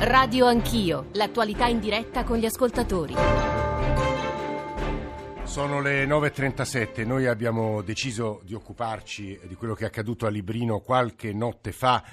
Radio Anch'io, l'attualità in diretta con gli ascoltatori. Sono le 9.37, noi abbiamo deciso di occuparci di quello che è accaduto a Librino qualche notte fa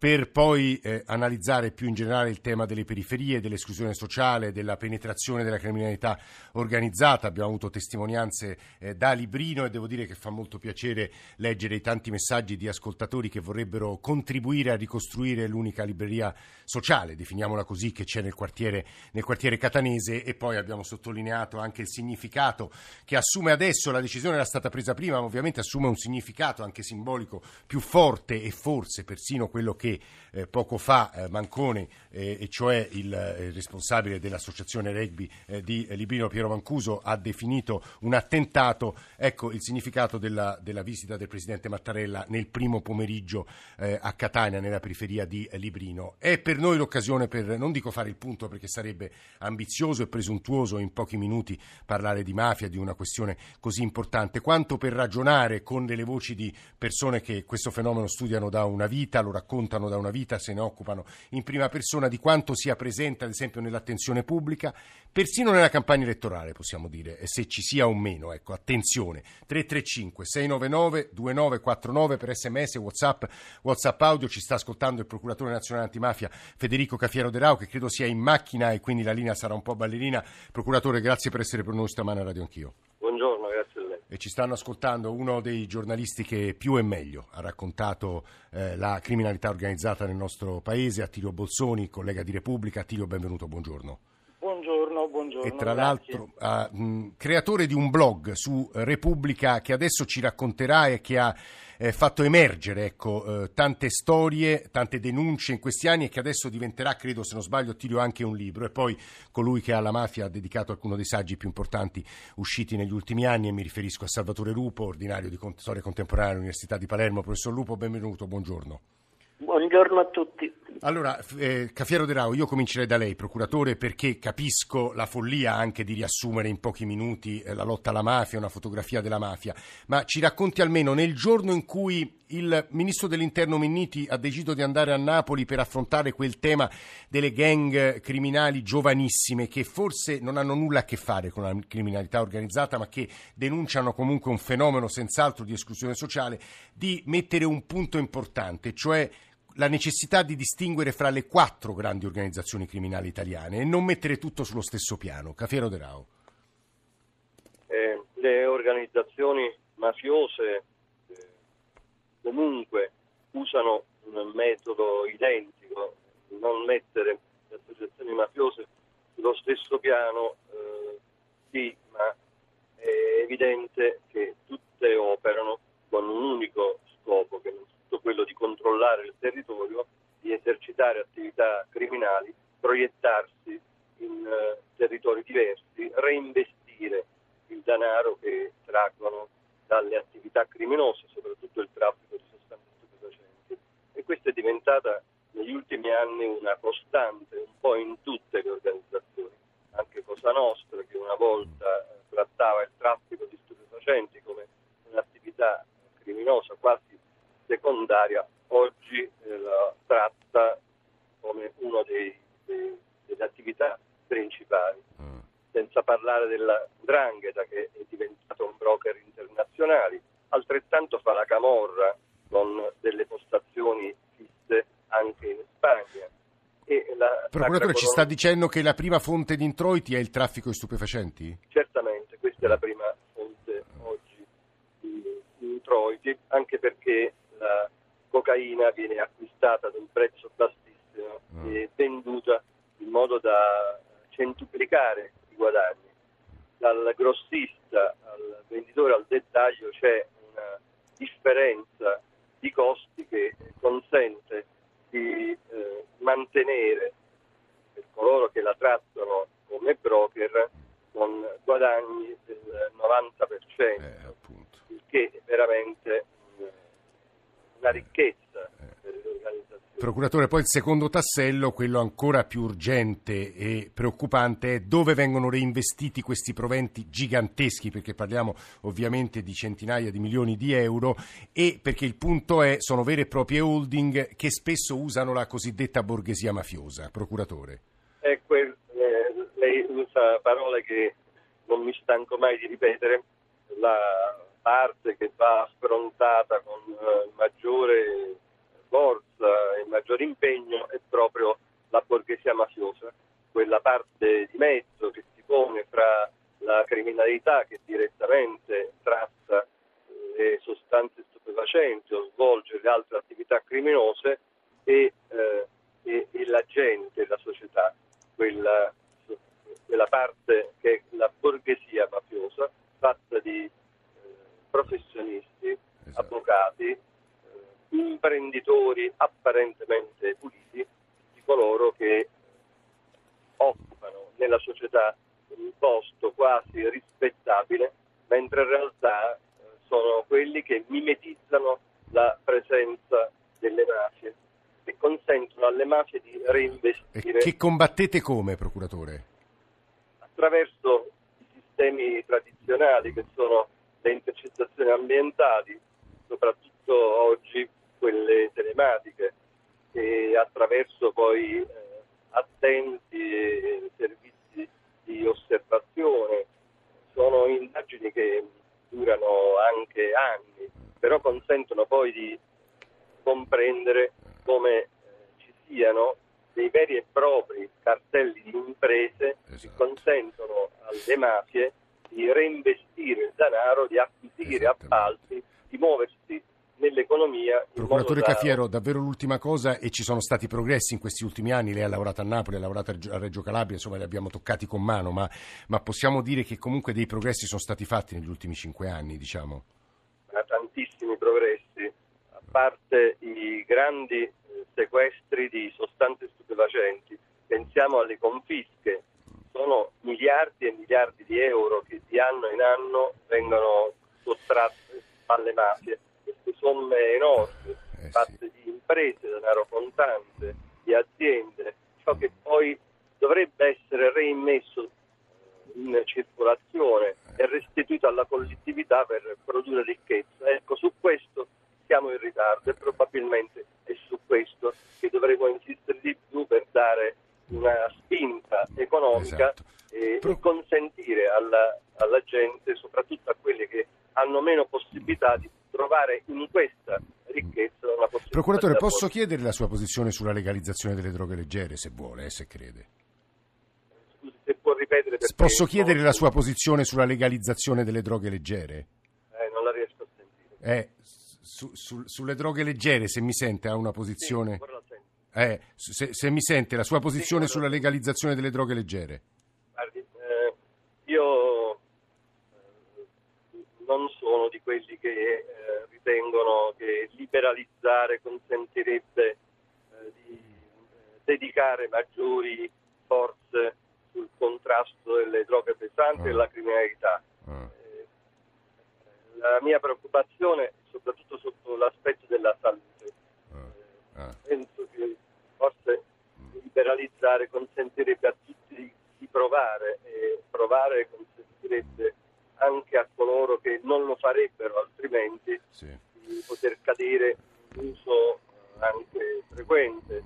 per poi eh, analizzare più in generale il tema delle periferie, dell'esclusione sociale, della penetrazione della criminalità organizzata. Abbiamo avuto testimonianze eh, da Librino e devo dire che fa molto piacere leggere i tanti messaggi di ascoltatori che vorrebbero contribuire a ricostruire l'unica libreria sociale, definiamola così, che c'è nel quartiere, nel quartiere catanese e poi abbiamo sottolineato anche il significato che assume adesso, la decisione era stata presa prima, ma ovviamente assume un significato anche simbolico più forte e forse persino quello che che eh, poco fa eh, Mancone, eh, e cioè il eh, responsabile dell'associazione rugby eh, di Librino Piero Mancuso, ha definito un attentato. Ecco il significato della, della visita del presidente Mattarella nel primo pomeriggio a Catania, nella periferia di Librino. È per noi l'occasione per, non dico fare il punto perché sarebbe ambizioso e presuntuoso in pochi minuti parlare di mafia, di una questione così importante, quanto per ragionare con delle voci di persone che questo fenomeno studiano da una vita, lo raccontano occupano da una vita, se ne occupano in prima persona di quanto sia presente, ad esempio, nell'attenzione pubblica, persino nella campagna elettorale, possiamo dire, se ci sia o meno. Ecco, attenzione. 335 699 2949 per sms, whatsapp, whatsapp audio. Ci sta ascoltando il procuratore nazionale antimafia Federico Cafiero De Rao, che credo sia in macchina e quindi la linea sarà un po' ballerina. Procuratore, grazie per essere per noi stamane a Radio Anch'io e ci stanno ascoltando uno dei giornalisti che più e meglio ha raccontato eh, la criminalità organizzata nel nostro paese, Attilio Bolsoni, collega di Repubblica. Attilio, benvenuto, buongiorno. Buongiorno. E tra grazie. l'altro uh, creatore di un blog su Repubblica che adesso ci racconterà e che ha eh, fatto emergere ecco, eh, tante storie, tante denunce in questi anni e che adesso diventerà, credo se non sbaglio, Tirio anche un libro. E poi colui che alla mafia ha dedicato alcuni dei saggi più importanti usciti negli ultimi anni e mi riferisco a Salvatore Lupo, ordinario di storia contemporanea all'Università di Palermo. Professor Lupo, benvenuto, buongiorno. Buongiorno a tutti. Allora, eh, Cafiero De Rao, io comincerei da lei, procuratore, perché capisco la follia anche di riassumere in pochi minuti eh, la lotta alla mafia, una fotografia della mafia, ma ci racconti almeno nel giorno in cui il ministro dell'interno Minniti ha deciso di andare a Napoli per affrontare quel tema delle gang criminali giovanissime che forse non hanno nulla a che fare con la criminalità organizzata, ma che denunciano comunque un fenomeno senz'altro di esclusione sociale, di mettere un punto importante, cioè la necessità di distinguere fra le quattro grandi organizzazioni criminali italiane e non mettere tutto sullo stesso piano. Cafiero De Rao. Eh, le organizzazioni mafiose eh, comunque usano un metodo identico, non mettere le associazioni mafiose sullo stesso piano, eh, sì, ma è evidente che tutte operano con un unico scopo che non quello di controllare il territorio, di esercitare attività criminali, proiettarsi in uh, territori diversi, reinvestire il denaro che traggono dalle attività criminose, soprattutto il traffico di sostanze stupefacenti. E questa è diventata negli ultimi anni una costante un po' in tutte le organizzazioni, anche Cosa Nostra che una volta eh, trattava il traffico di stupefacenti come un'attività criminosa quasi secondaria oggi eh, la tratta come una delle attività principali, mm. senza parlare della Drangheta che è diventato un broker internazionale, altrettanto fa la Camorra con delle postazioni fisse anche in Spagna. La, Procuratore, ci sta dicendo che la prima fonte di introiti è il traffico di stupefacenti? Certamente, questa è la prima fonte oggi di introiti, anche perché la cocaina viene acquistata ad un prezzo bassissimo mm. e venduta in modo da centuplicare i guadagni. Dal grossista al venditore al dettaglio c'è una differenza di costi che consente di eh, mantenere per coloro che la trattano come broker con guadagni del 90%, eh, il che è veramente una ricchezza per le organizzazioni. Procuratore, poi il secondo tassello, quello ancora più urgente e preoccupante, è dove vengono reinvestiti questi proventi giganteschi, perché parliamo ovviamente di centinaia di milioni di euro, e perché il punto è, sono vere e proprie holding che spesso usano la cosiddetta borghesia mafiosa. Procuratore. È quel, eh, lei usa parole che non mi stanco mai di ripetere, la parte che va affrontata con eh, maggiore forza e maggiore impegno è proprio la borghesia mafiosa, quella parte di mezzo che si pone fra la criminalità che direttamente tratta le sostanze stupefacenti o svolge le altre attività criminose e, eh, e, e la gente, la società, quella, quella parte che è la borghesia mafiosa fatta di eh, professionisti, esatto. avvocati, imprenditori apparentemente puliti, di coloro che occupano nella società un posto quasi rispettabile, mentre in realtà eh, sono quelli che mimetizzano la presenza delle mafie e consentono alle mafie di reinvestire. E che combattete come, procuratore? Attraverso i sistemi tradizionali che sono le intercettazioni ambientali, soprattutto oggi quelle telematiche e attraverso poi eh, attenti servizi di osservazione. Sono indagini che durano anche anni, però consentono poi di comprendere come eh, ci siano dei veri e propri cartelli di imprese esatto. che consentono alle mafie di reinvestire il denaro, di acquisire appalti, di muoversi nell'economia. Procuratore Cafiero, davvero l'ultima cosa e ci sono stati progressi in questi ultimi anni, lei ha lavorato a Napoli, ha lavorato a Reggio Calabria, insomma li abbiamo toccati con mano, ma, ma possiamo dire che comunque dei progressi sono stati fatti negli ultimi cinque anni, diciamo? Tantissimi progressi, a parte i grandi sequestri di sostanze stupefacenti, pensiamo alle confische, sono miliardi e miliardi di euro che di anno in anno vengono sottratti alle mafie. Somme enormi eh, fatte di imprese, denaro contante, di aziende, ciò che poi dovrebbe essere reimmesso in circolazione e restituito alla collettività per produrre ricchezza. Ecco, su questo siamo in ritardo e probabilmente è su questo che dovremo insistere di più per dare una spinta economica esatto. e, Pro... consentire alla, alla gente, soprattutto a quelli che hanno meno possibilità di trovare in questa ricchezza una possibilità. Procuratore, posso chiedere la sua posizione sulla legalizzazione delle droghe leggere, se vuole, eh, se crede? Scusi, se può ripetere. Posso chiedere no, la sua posizione sulla legalizzazione delle droghe leggere? Eh, non la riesco a sentire. Eh, su, su, sulle droghe leggere, se mi sente, ha una posizione... Sì, eh, se, se, mi sente, la sua posizione sì, sulla legalizzazione delle droghe leggere? Guardi, eh, io non sono di quelli che eh, ritengono che liberalizzare consentirebbe eh, di eh, dedicare maggiori forze sul contrasto delle droghe pesanti e della ah. criminalità. Ah. Eh, la mia preoccupazione è soprattutto sotto l'aspetto della salute. Ah. Penso che forse liberalizzare consentirebbe a tutti di provare e provare consentirebbe anche a coloro che non lo farebbero altrimenti sì. di poter cadere in uso eh, anche frequente.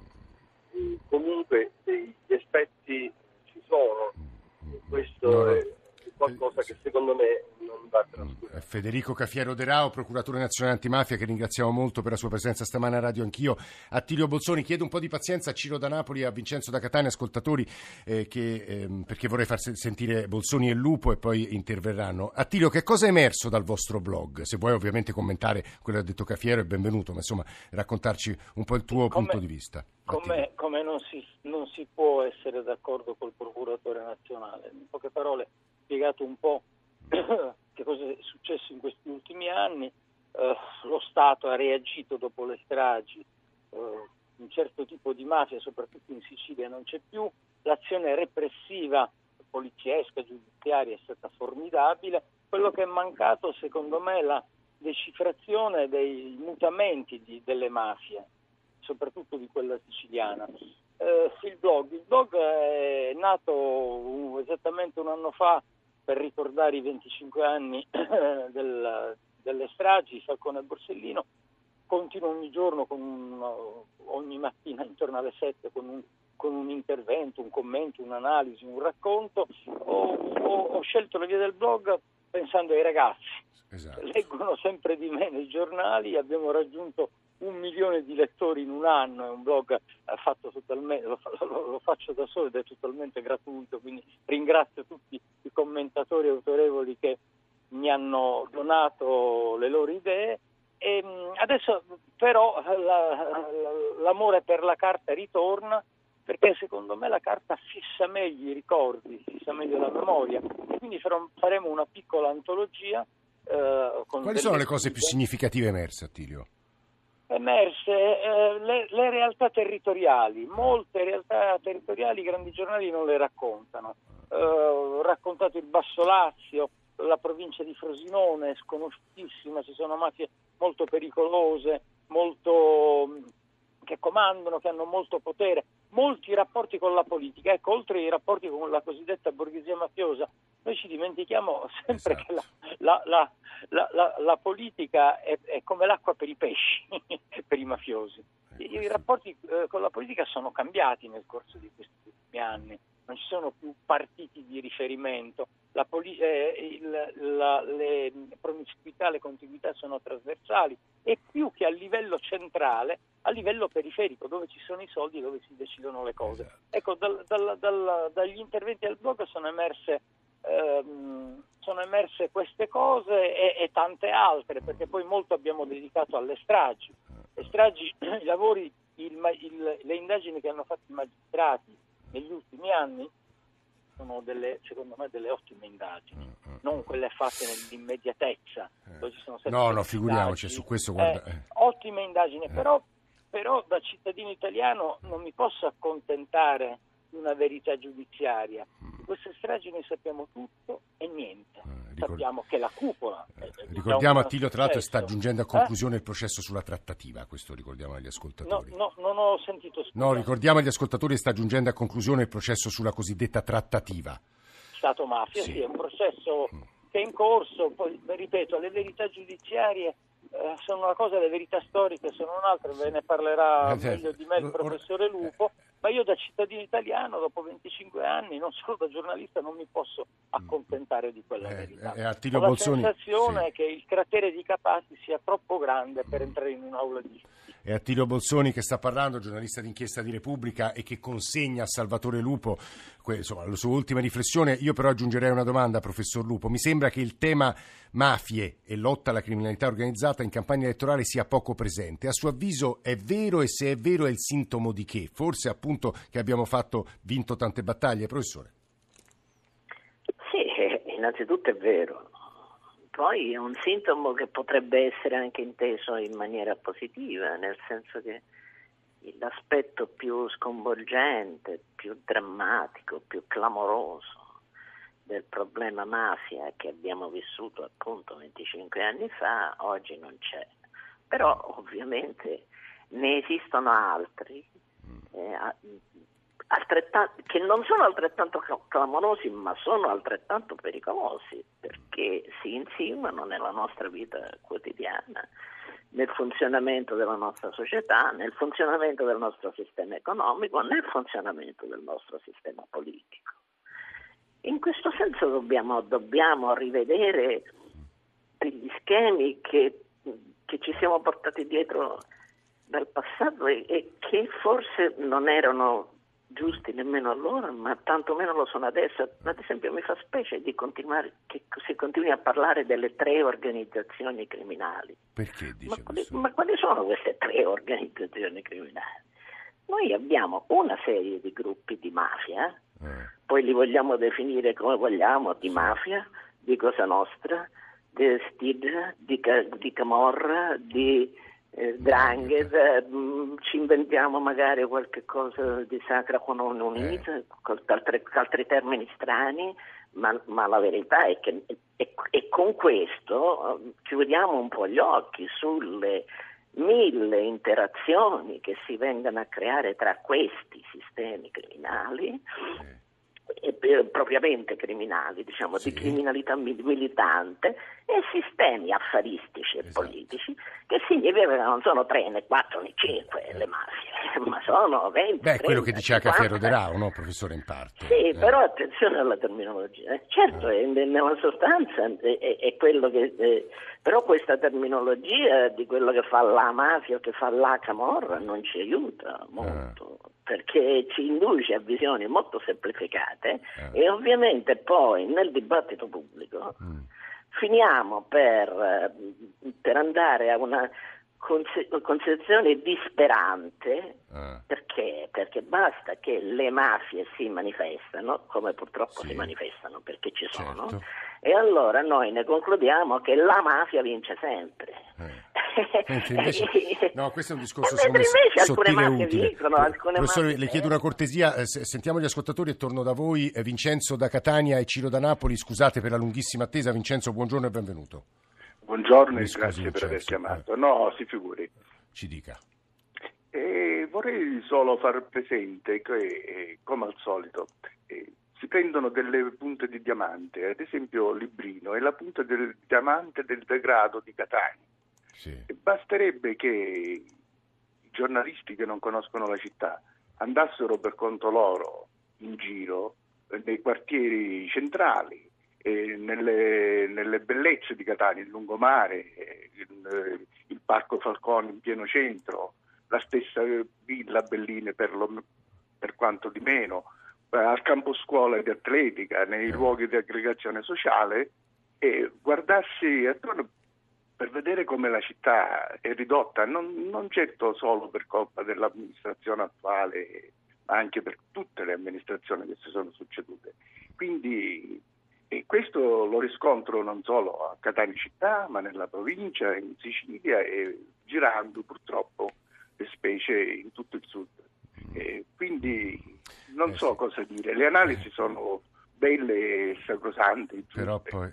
E comunque gli effetti ci sono, questo no, no. è qualcosa che secondo me non va trascurato. Federico Cafiero De Rao, procuratore nazionale antimafia, che ringraziamo molto per la sua presenza stamane a radio anch'io. Attilio Bolzoni, chiedo un po' di pazienza a Ciro da Napoli e a Vincenzo da Catania, ascoltatori, eh, che, ehm, perché vorrei far sentire Bolzoni e Lupo e poi interverranno. Attilio, che cosa è emerso dal vostro blog? Se vuoi ovviamente commentare quello che ha detto Cafiero è benvenuto, ma insomma raccontarci un po' il tuo come, punto di vista. Come, come non, si, non si può essere d'accordo col procuratore nazionale? In poche parole, spiegato un po' che cosa è successo in questi ultimi anni. Eh, lo Stato ha reagito dopo le stragi, eh, un certo tipo di mafia, soprattutto in Sicilia, non c'è più, l'azione repressiva poliziesca, giudiziaria è stata formidabile, quello che è mancato secondo me è la decifrazione dei mutamenti di, delle mafie. soprattutto di quella siciliana. Eh, il blog, il blog è nato uh, esattamente un anno fa per ricordare i 25 anni del, delle stragi, Falcone e Borsellino, continuo ogni giorno, un, ogni mattina intorno alle 7 con un, con un, intervento, un commento, un'analisi, un racconto. Ho, ho, ho scelto la via del blog pensando ai ragazzi. Esatto. Leggono sempre di me nei giornali, abbiamo raggiunto un milione di lettori in un anno, è un blog fatto totalmente, lo, lo, lo, faccio da solo ed è totalmente gratuito, quindi ringrazio tutti i commentatori autorevoli che mi hanno donato le loro idee. E adesso però la, la, l'amore per la carta ritorna perché secondo me la carta fissa meglio i ricordi, fissa meglio la memoria e quindi faremo una piccola antologia. Eh, Quali sono le cose più significative emerse, Attilio? Emerse eh, le, le, realtà territoriali, molte realtà territoriali i grandi giornali non le raccontano. Eh, ho raccontato il Basso Lazio, la provincia di Frosinone sconosciutissima, ci sono mafie molto pericolose, molto, che comandano, che hanno molto potere, molti rapporti con la politica. Ecco, oltre ai rapporti con la cosiddetta borghesia mafiosa, noi ci dimentichiamo sempre esatto. che la, la, la, la politica è, è, come l'acqua per i pesci, per i mafiosi. I, i rapporti eh, con la politica sono cambiati nel corso di questi ultimi anni non ci sono più partiti di riferimento, la poli- eh, il, la, le promiscuità, le contiguità sono trasversali e più che a livello centrale, a livello periferico, dove ci sono i soldi e dove si decidono le cose. Esatto. Ecco, dal, dal, dal, dagli interventi al blog sono emerse, ehm, sono emerse queste cose e, e, tante altre, perché poi molto abbiamo dedicato alle stragi. Le stragi, i lavori, il, il, le indagini che hanno fatto i magistrati, negli ultimi anni sono delle, secondo me delle ottime indagini, mm, mm. non quelle fatte nell'immediatezza. Eh. No, no, figuriamoci, su questo guarda... Eh, ottime indagini, eh. però, però da cittadino italiano non mi posso accontentare di una verità giudiziaria. Mm. Di queste stragi noi sappiamo tutto e niente. Eh sappiamo che la cupola. Eh, ricordiamo Attilio, tra l'altro, sta giungendo a conclusione eh? il processo sulla trattativa, questo ricordiamo agli ascoltatori. No, no non ho sentito spiegare. No, ricordiamo agli ascoltatori che sta giungendo a conclusione il processo sulla cosiddetta trattativa. Stato-mafia, sì. sì, è un processo mm. che è in corso, poi ripeto, le verità giudiziarie eh, sono una cosa, le verità storiche sono un'altra, ve ne parlerà eh, meglio di me il professore Lupo ma io da cittadino italiano dopo 25 anni, non solo da giornalista, non mi posso accontentare di quella eh, verità. Eh, Ho la Bolzoni, sensazione sì. che il cratere di Capati sia troppo grande per entrare in un'aula di giustizia. È Attilio Bolzoni che sta parlando, giornalista d'inchiesta di Repubblica e che consegna a Salvatore Lupo insomma, la sua ultima riflessione. Io però aggiungerei una domanda, professor Lupo. Mi sembra che il tema mafie e lotta alla criminalità organizzata in campagna elettorale sia poco presente. A suo avviso è vero e se è vero è il sintomo di che? Forse appunto che abbiamo fatto, vinto tante battaglie, professore? Sì, innanzitutto è vero. Poi è un sintomo che potrebbe essere anche inteso in maniera positiva, nel senso che l'aspetto più sconvolgente, più drammatico, più clamoroso del problema mafia che abbiamo vissuto appunto 25 anni fa, oggi non c'è. Però ovviamente ne esistono altri eh, che non sono altrettanto clamorosi, ma sono altrettanto pericolosi perché si insinuano nella nostra vita quotidiana, nel funzionamento della nostra società, nel funzionamento del nostro sistema economico, nel funzionamento del nostro sistema politico. In questo senso dobbiamo, dobbiamo rivedere degli schemi che, che ci siamo portati dietro dal passato e, e che forse non erano giusti nemmeno allora, ma tantomeno lo sono adesso. Ad esempio mi fa specie di continuare, che si continui a parlare delle tre organizzazioni criminali. Perché ma quali, ma quali sono queste tre organizzazioni criminali? Noi abbiamo una serie di gruppi di mafia, eh. poi li vogliamo definire come vogliamo, di mafia, di Cosa Nostra, di Stidra, di, di Camorra, di eh, Drangheta, mm, ci inventiamo magari qualche cosa di Sacra Conon Unita, eh. con altri, altri, termini strani, ma, ma, la verità è che e, e con questo eh, chiudiamo un po' gli occhi sulle mille interazioni che si vengono a creare tra questi sistemi criminali. Sì propriamente criminali, diciamo, sì. di criminalità militante e sistemi affaristici e esatto. politici, che significa che non sono tre, né quattro, né cinque eh. le mafie, ma sono 20. Beh, quello che diceva Cafiero De Rao, no, professore, in parte. Sì, eh. però attenzione alla terminologia. Eh. Certo, eh. nella sostanza è, è, quello che... Eh, però questa terminologia di quello che fa la mafia o che fa la camorra non ci aiuta molto. Ah perché ci induce a visioni molto semplificate eh. e ovviamente poi nel dibattito pubblico mm. finiamo per, eh, per, andare a una concezione disperante eh. perché? perché basta che le mafie si manifestano come purtroppo sì. si manifestano perché ci sono certo. e allora noi ne concludiamo che la mafia vince sempre eh. Invece, no, questo è un discorso secondo me sottile e utile. Dicono, Professore, le chiedo una cortesia, eh, sentiamo gli ascoltatori e torno da voi. Eh, Vincenzo da Catania e Ciro da Napoli, scusate per la lunghissima attesa. Vincenzo, buongiorno e benvenuto. Buongiorno e grazie per aver chiamato. No, si figuri. Ci dica. Eh, vorrei solo far presente che, eh, come al solito, eh, si prendono delle punte di diamante, ad esempio Librino è la punta del diamante del degrado di Catania sì. Basterebbe che i giornalisti che non conoscono la città andassero per conto loro in giro eh, nei quartieri centrali, eh, nelle, nelle, bellezze di Catania, il lungomare, eh, il, il, Parco Falcone in pieno centro, la stessa villa Belline per, lo, per quanto di meno, eh, al campo scuola di atletica, nei luoghi di aggregazione sociale e guardarsi attorno per vedere come la città è ridotta, non, non certo solo per colpa dell'amministrazione attuale, ma anche per tutte le amministrazioni che si sono succedute. Quindi e questo lo riscontro non solo a Catania città, ma nella provincia, in Sicilia e girando purtroppo le specie in tutto il sud. E quindi non eh, so cosa dire, le analisi sono belle e sacrosante. Però poi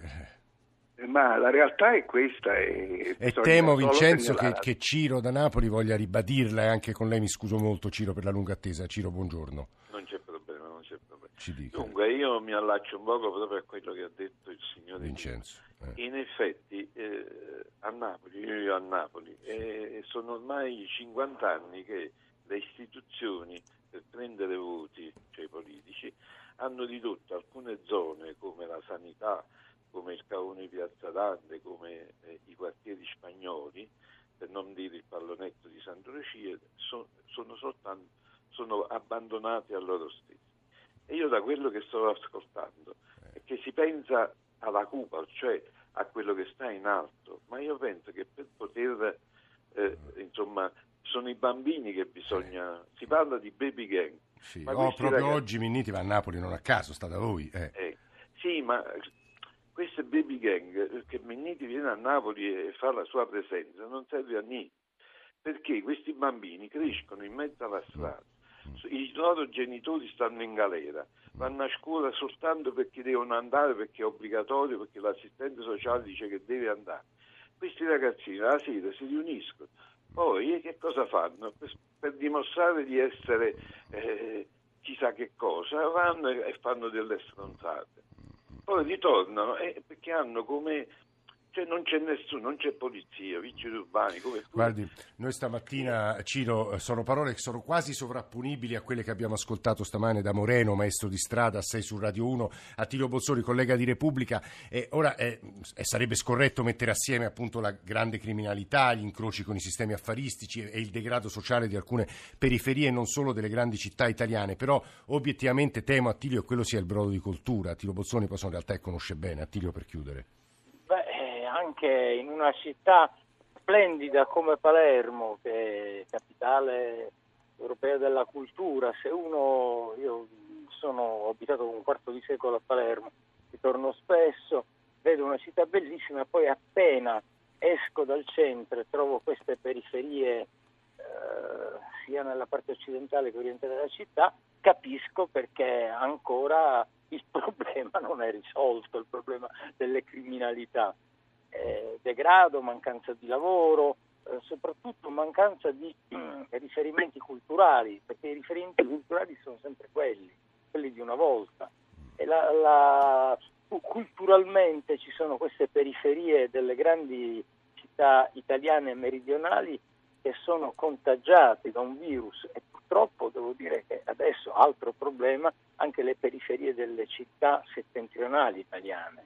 eh, ma la realtà è questa. E, e temo, Vincenzo, che, che, Ciro da Napoli voglia ribadirla e anche con lei mi scuso molto, Ciro, per la lunga attesa. Ciro, buongiorno. Non c'è problema, non c'è problema. Dunque, io mi allaccio un poco proprio a quello che ha detto il signore Vincenzo. Eh. In effetti, eh, a Napoli, io a Napoli, eh, sono ormai 50 anni che le istituzioni per prendere voti, cioè i politici, hanno ridotto alcune zone come la sanità, come il Caone Piazza Dante, come eh, i quartieri spagnoli, per non dire il pallonetto di Santa Lucia, so, sono, soltanto, sono abbandonati a loro stessi. E io da quello che sto ascoltando è che si pensa alla Cuba, cioè a quello che sta in alto, ma io penso che per poter, eh, insomma, sono i bambini che bisogna, si parla di baby gang. Sì. Oh, proprio ragazzi... oggi Minniti va a Napoli, non a caso, sta da voi. Eh. Eh, sì, ma queste baby gang eh, che Minniti viene a Napoli e fa la sua presenza non serve a niente perché questi bambini crescono in mezzo alla strada i loro genitori stanno in galera vanno a scuola soltanto perché devono andare perché è obbligatorio perché l'assistente sociale dice che deve andare questi ragazzini la sera si riuniscono poi che cosa fanno? Per, per dimostrare di essere eh, chissà che cosa vanno e fanno delle stronzate poi ritornano eh, perché hanno come cioè non c'è nessuno, non c'è polizia, vigili urbani. Come Guardi, noi stamattina, Ciro, sono parole che sono quasi sovrapponibili a quelle che abbiamo ascoltato stamane da Moreno, maestro di strada, a 6 su Radio 1, Attilio Bolsori, collega di Repubblica. E ora eh, sarebbe scorretto mettere assieme appunto la grande criminalità, gli incroci con i sistemi affaristici e il degrado sociale di alcune periferie, non solo delle grandi città italiane. Però obiettivamente temo, Attilio, che quello sia il brodo di coltura. Attilio Bolsoni poi in realtà conosce bene. Attilio per chiudere anche in una città splendida come Palermo, che è capitale europea della cultura, se uno, io sono abitato un quarto di secolo a Palermo, ritorno spesso, vedo una città bellissima, poi appena esco dal centro e trovo queste periferie eh, sia nella parte occidentale che orientale della città, capisco perché ancora il problema non è risolto, il problema delle criminalità eh, degrado, mancanza di lavoro, eh, soprattutto mancanza di eh, riferimenti culturali, perché i riferimenti culturali sono sempre quelli, quelli di una volta. La, la, culturalmente ci sono queste periferie delle grandi città italiane meridionali che sono contagiate da un virus e purtroppo devo dire che adesso altro problema anche le periferie delle città settentrionali italiane.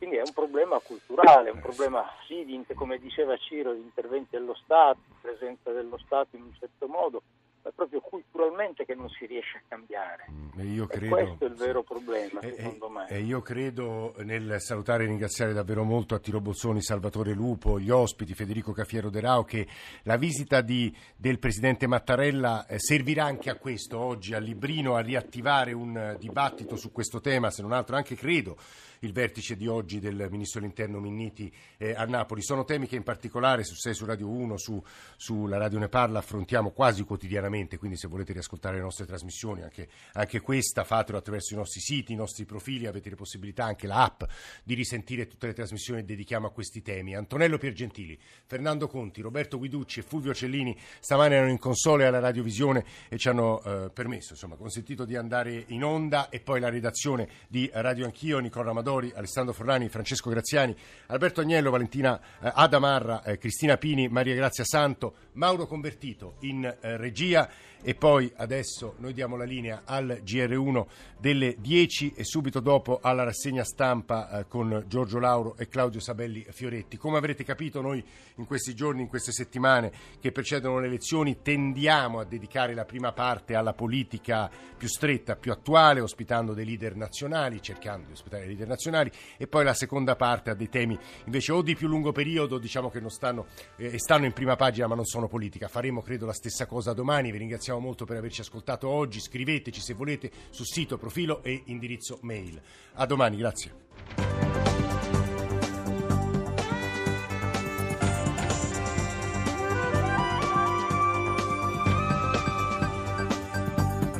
Quindi è un problema culturale, un problema sì, di, come diceva Ciro, di interventi dello Stato, presenza dello Stato in un certo modo, è proprio culturalmente che non si riesce a cambiare. Mm, credo, questo è il vero problema, e, secondo me. E io credo nel salutare e ringraziare davvero molto Attilo Bozzoni, Salvatore Lupo, gli ospiti, Federico Cafiero De Rao, che la visita di, del Presidente Mattarella eh, servirà anche a questo, oggi a Librino, a riattivare un eh, dibattito su questo tema, se non altro anche credo il vertice di oggi del Ministro dell'Interno Minniti eh, a Napoli. Sono temi che in particolare su 6 su Radio 1, su, sulla Radio Ne Parla affrontiamo quasi quotidianamente, quindi se volete riascoltare le nostre trasmissioni, anche, anche questa fatelo attraverso i nostri siti, i nostri profili, avete le possibilità, anche l'app, di risentire tutte le trasmissioni che dedichiamo a questi temi. Antonello Piergentili, Fernando Conti, Roberto Guiducci e Fulvio Cellini stamane erano in console alla radiovisione e ci hanno eh, permesso, insomma, consentito di andare in onda e poi la redazione di Radio Anch'io, Nicola Amador Dori, Alessandro Forlani, Francesco Graziani, Alberto Agnello, Valentina eh, Adamarra, eh, Cristina Pini, Maria Grazia Santo, Mauro Convertito in eh, regia e poi adesso noi diamo la linea al GR1 delle 10 e subito dopo alla rassegna stampa eh, con Giorgio Lauro e Claudio Sabelli Fioretti. Come avrete capito noi in questi giorni, in queste settimane che precedono le elezioni tendiamo a dedicare la prima parte alla politica più stretta, più attuale, ospitando dei leader nazionali, cercando di ospitare dei leader nazionali e poi la seconda parte a dei temi invece o di più lungo periodo, diciamo che non stanno, eh, stanno in prima pagina ma non sono politica. Faremo credo la stessa cosa domani, vi ringraziamo ringraziamo molto per averci ascoltato oggi. Scriveteci se volete sul sito, profilo e indirizzo mail. A domani, grazie.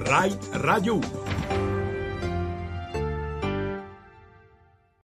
RAI Radio 1